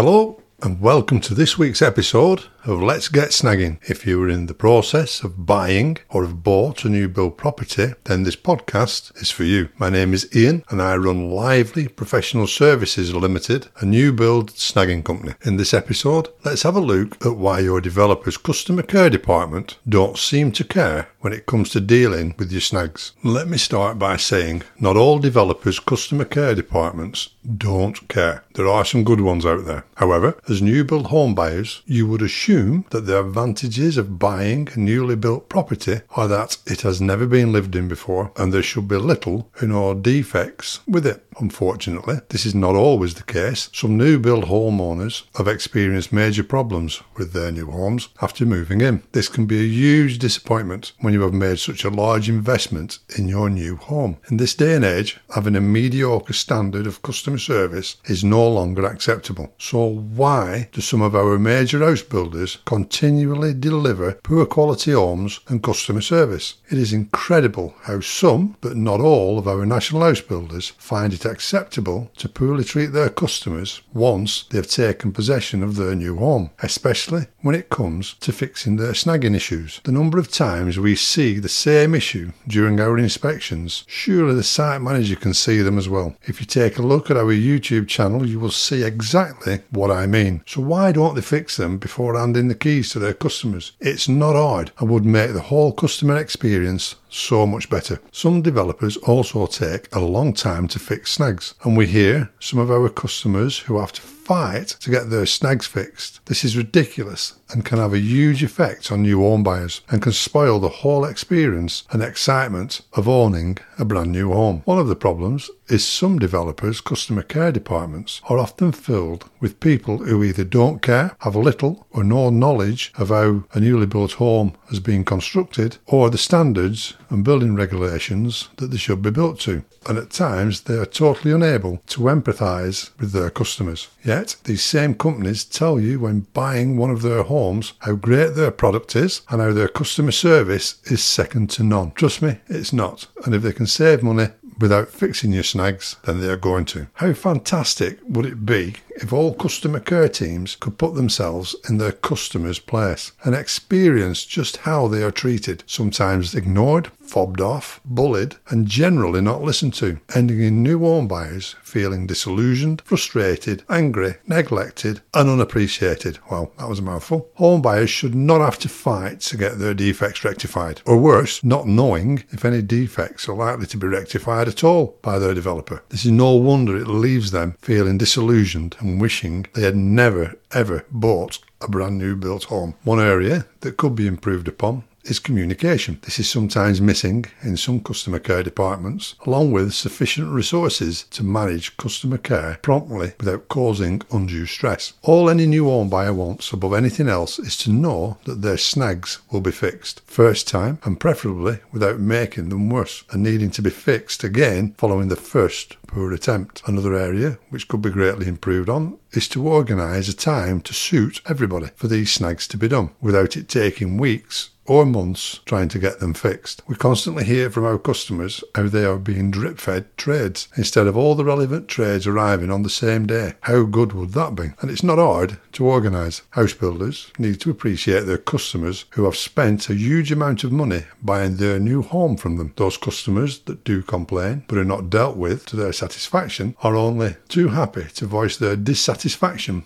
Hello, welcome to this week's episode of Let's Get Snagging. If you are in the process of buying or have bought a new build property, then this podcast is for you. My name is Ian, and I run Lively Professional Services Limited, a new build snagging company. In this episode, let's have a look at why your developer's customer care department don't seem to care when it comes to dealing with your snags. Let me start by saying not all developers' customer care departments don't care. There are some good ones out there. However, as new build home buyers, you would assume that the advantages of buying a newly built property are that it has never been lived in before and there should be little or no defects with it. Unfortunately, this is not always the case. Some new build homeowners have experienced major problems with their new homes after moving in. This can be a huge disappointment when you have made such a large investment in your new home. In this day and age, having a mediocre standard of customer service is no longer acceptable. So why do some of our major house builders continually deliver poor quality homes and customer service? It is incredible how some, but not all, of our national house builders find it acceptable to poorly treat their customers once they have taken possession of their new home, especially when it comes to fixing their snagging issues. The number of times we see the same issue during our inspections, surely the site manager can see them as well. If you take a look at our YouTube channel, you will see exactly what I mean. So why don't they fix them before handing the keys to their customers? It's not hard and would make the whole customer experience so much better. Some developers also take a long time to fix snags, and we hear some of our customers who have to fight to get their snags fixed. This is ridiculous and can have a huge effect on new home buyers and can spoil the whole experience and excitement of owning a brand new home. One of the problems is some developers' customer care departments are often filled with people who either don't care, have little or no knowledge of how a newly built home has been constructed, or the standards and building regulations that they should be built to. And at times they are totally unable to empathise with their customers. Yet these same companies tell you when buying one of their homes how great their product is and how their customer service is second to none. Trust me, it's not. And if they can save money without fixing your snags, then they are going to. How fantastic would it be if all customer care teams could put themselves in their customer's place and experience just how they are treated, sometimes ignored, fobbed off, bullied, and generally not listened to, ending in new home buyers feeling disillusioned, frustrated, angry, neglected, and unappreciated. Well, that was a mouthful. Home buyers should not have to fight to get their defects rectified, or worse, not knowing if any defects are likely to be rectified at all by their developer. This is no wonder it leaves them feeling disillusioned and wishing they had never ever bought a brand new built home. One area that could be improved upon is communication. This is sometimes missing in some customer care departments, along with sufficient resources to manage customer care promptly without causing undue stress. All any new home buyer wants above anything else is to know that their snags will be fixed first time and preferably without making them worse and needing to be fixed again following the first poor attempt. Another area which could be greatly improved on is to organise a time to suit everybody for these snags to be done without it taking weeks or months trying to get them fixed. We constantly hear from our customers how they are being drip fed trades instead of all the relevant trades arriving on the same day. How good would that be? And it's not hard to organise. House builders need to appreciate their customers who have spent a huge amount of money buying their new home from them. Those customers that do complain but are not dealt with to their satisfaction are only too happy to voice their dissatisfaction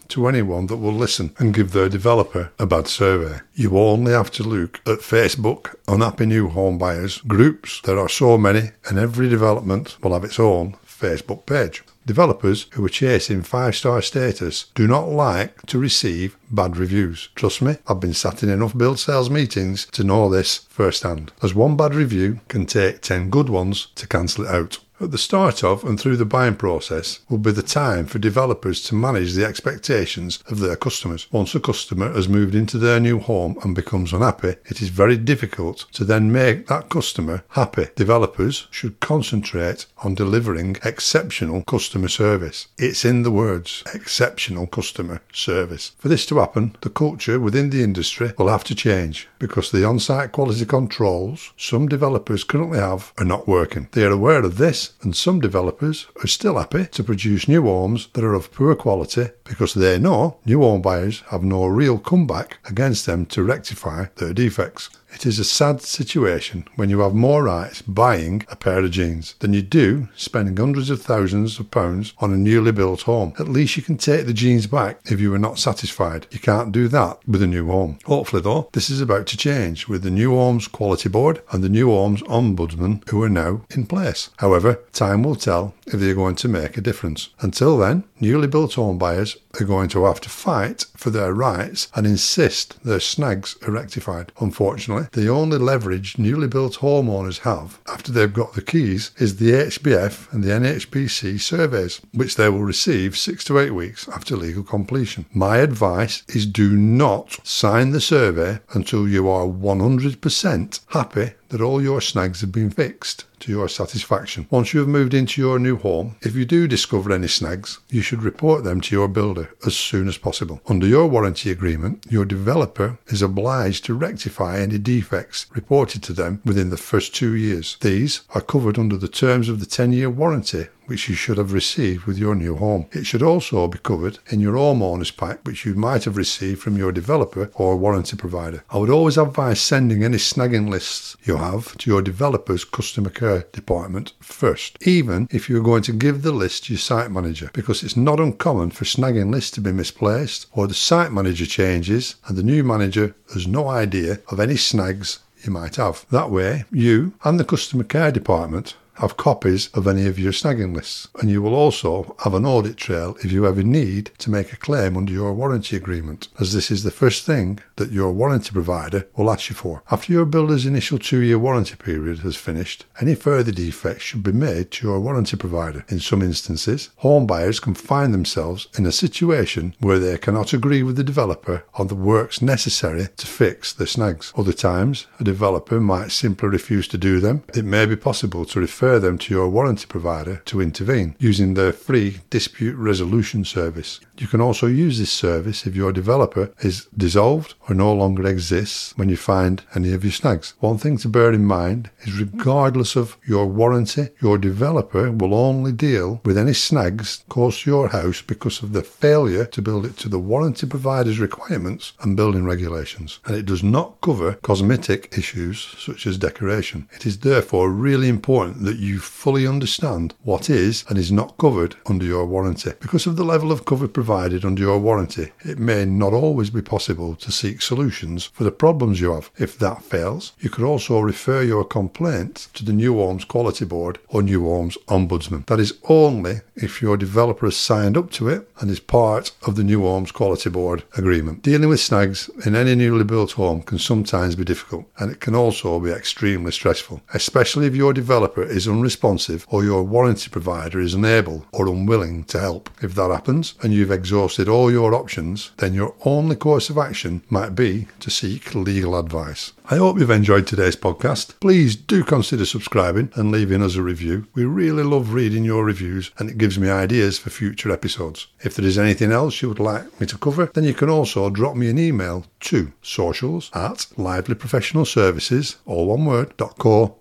to anyone that will listen and give their developer a bad survey. You only have to look at Facebook, unhappy new home buyers groups. There are so many, and every development will have its own Facebook page. Developers who are chasing five star status do not like to receive bad reviews. Trust me, I've been sat in enough build sales meetings to know this firsthand, as one bad review can take 10 good ones to cancel it out. At the start of and through the buying process will be the time for developers to manage the expectations of their customers. Once a customer has moved into their new home and becomes unhappy, it is very difficult to then make that customer happy. Developers should concentrate on delivering exceptional customer service. It's in the words exceptional customer service. For this to happen, the culture within the industry will have to change because the on site quality controls some developers currently have are not working. They are aware of this, and some developers are still happy to produce new homes that are of poor quality because they know new home buyers have no real comeback against them to rectify their defects. It is a sad situation when you have more rights buying a pair of jeans than you do spending hundreds of thousands of pounds on a newly built home. At least you can take the jeans back if you are not satisfied. You can't do that with a new home. Hopefully, though, this is about to change with the New Homes Quality Board and the New Homes Ombudsman who are now in place. However, time will tell if they are going to make a difference. Until then, newly built home buyers are going to have to fight for their rights and insist their snags are rectified. Unfortunately, the only leverage newly built homeowners have after they've got the keys is the HBF and the NHBC surveys, which they will receive six to eight weeks after legal completion. My advice is do not sign the survey until you are 100% happy that all your snags have been fixed to your satisfaction. Once you have moved into your new home, if you do discover any snags, you should report them to your builder as soon as possible. Under your warranty agreement, your developer is obliged to rectify any defects reported to them within the first two years. These are covered under the terms of the 10 year warranty which you should have received with your new home. It should also be covered in your homeowner's pack, which you might have received from your developer or warranty provider. I would always advise sending any snagging lists you have to your developer's customer care department first, even if you're going to give the list to your site manager, because it's not uncommon for snagging lists to be misplaced or the site manager changes and the new manager has no idea of any snags you might have. That way, you and the customer care department have copies of any of your snagging lists, and you will also have an audit trail if you ever need to make a claim under your warranty agreement, as this is the first thing that your warranty provider will ask you for. After your builder's initial two year warranty period has finished, any further defects should be made to your warranty provider. In some instances, home buyers can find themselves in a situation where they cannot agree with the developer on the works necessary to fix the snags. Other times, a developer might simply refuse to do them. It may be possible to refer refer them to your warranty provider to intervene using their free dispute resolution service. You can also use this service if your developer is dissolved or no longer exists when you find any of your snags. One thing to bear in mind is regardless of your warranty, your developer will only deal with any snags caused to your house because of the failure to build it to the warranty provider's requirements and building regulations. And it does not cover cosmetic issues such as decoration. It is therefore really important that you fully understand what is and is not covered under your warranty. Because of the level of cover provided under your warranty, it may not always be possible to seek solutions for the problems you have. If that fails, you could also refer your complaint to the New Homes Quality Board or New Homes Ombudsman. That is only if your developer has signed up to it and is part of the New Homes Quality Board agreement. Dealing with snags in any newly built home can sometimes be difficult and it can also be extremely stressful, especially if your developer is unresponsive or your warranty provider is unable or unwilling to help. If that happens and you've exhausted all your options, then your only course of action might be to seek legal advice. I hope you've enjoyed today's podcast. Please do consider subscribing and leaving us a review. We really love reading your reviews and it gives me ideas for future episodes. If there is anything else you would like me to cover, then you can also drop me an email to socials at livelyprofessionalservices, all one word, dot co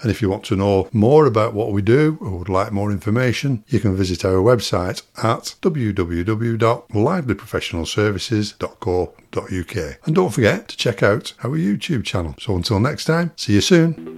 And if you want to know more about what we do or would like more information, you can visit our website at www.livelyprofessionalservices.co.uk. And don't forget to check out our YouTube channel. So until next time, see you soon.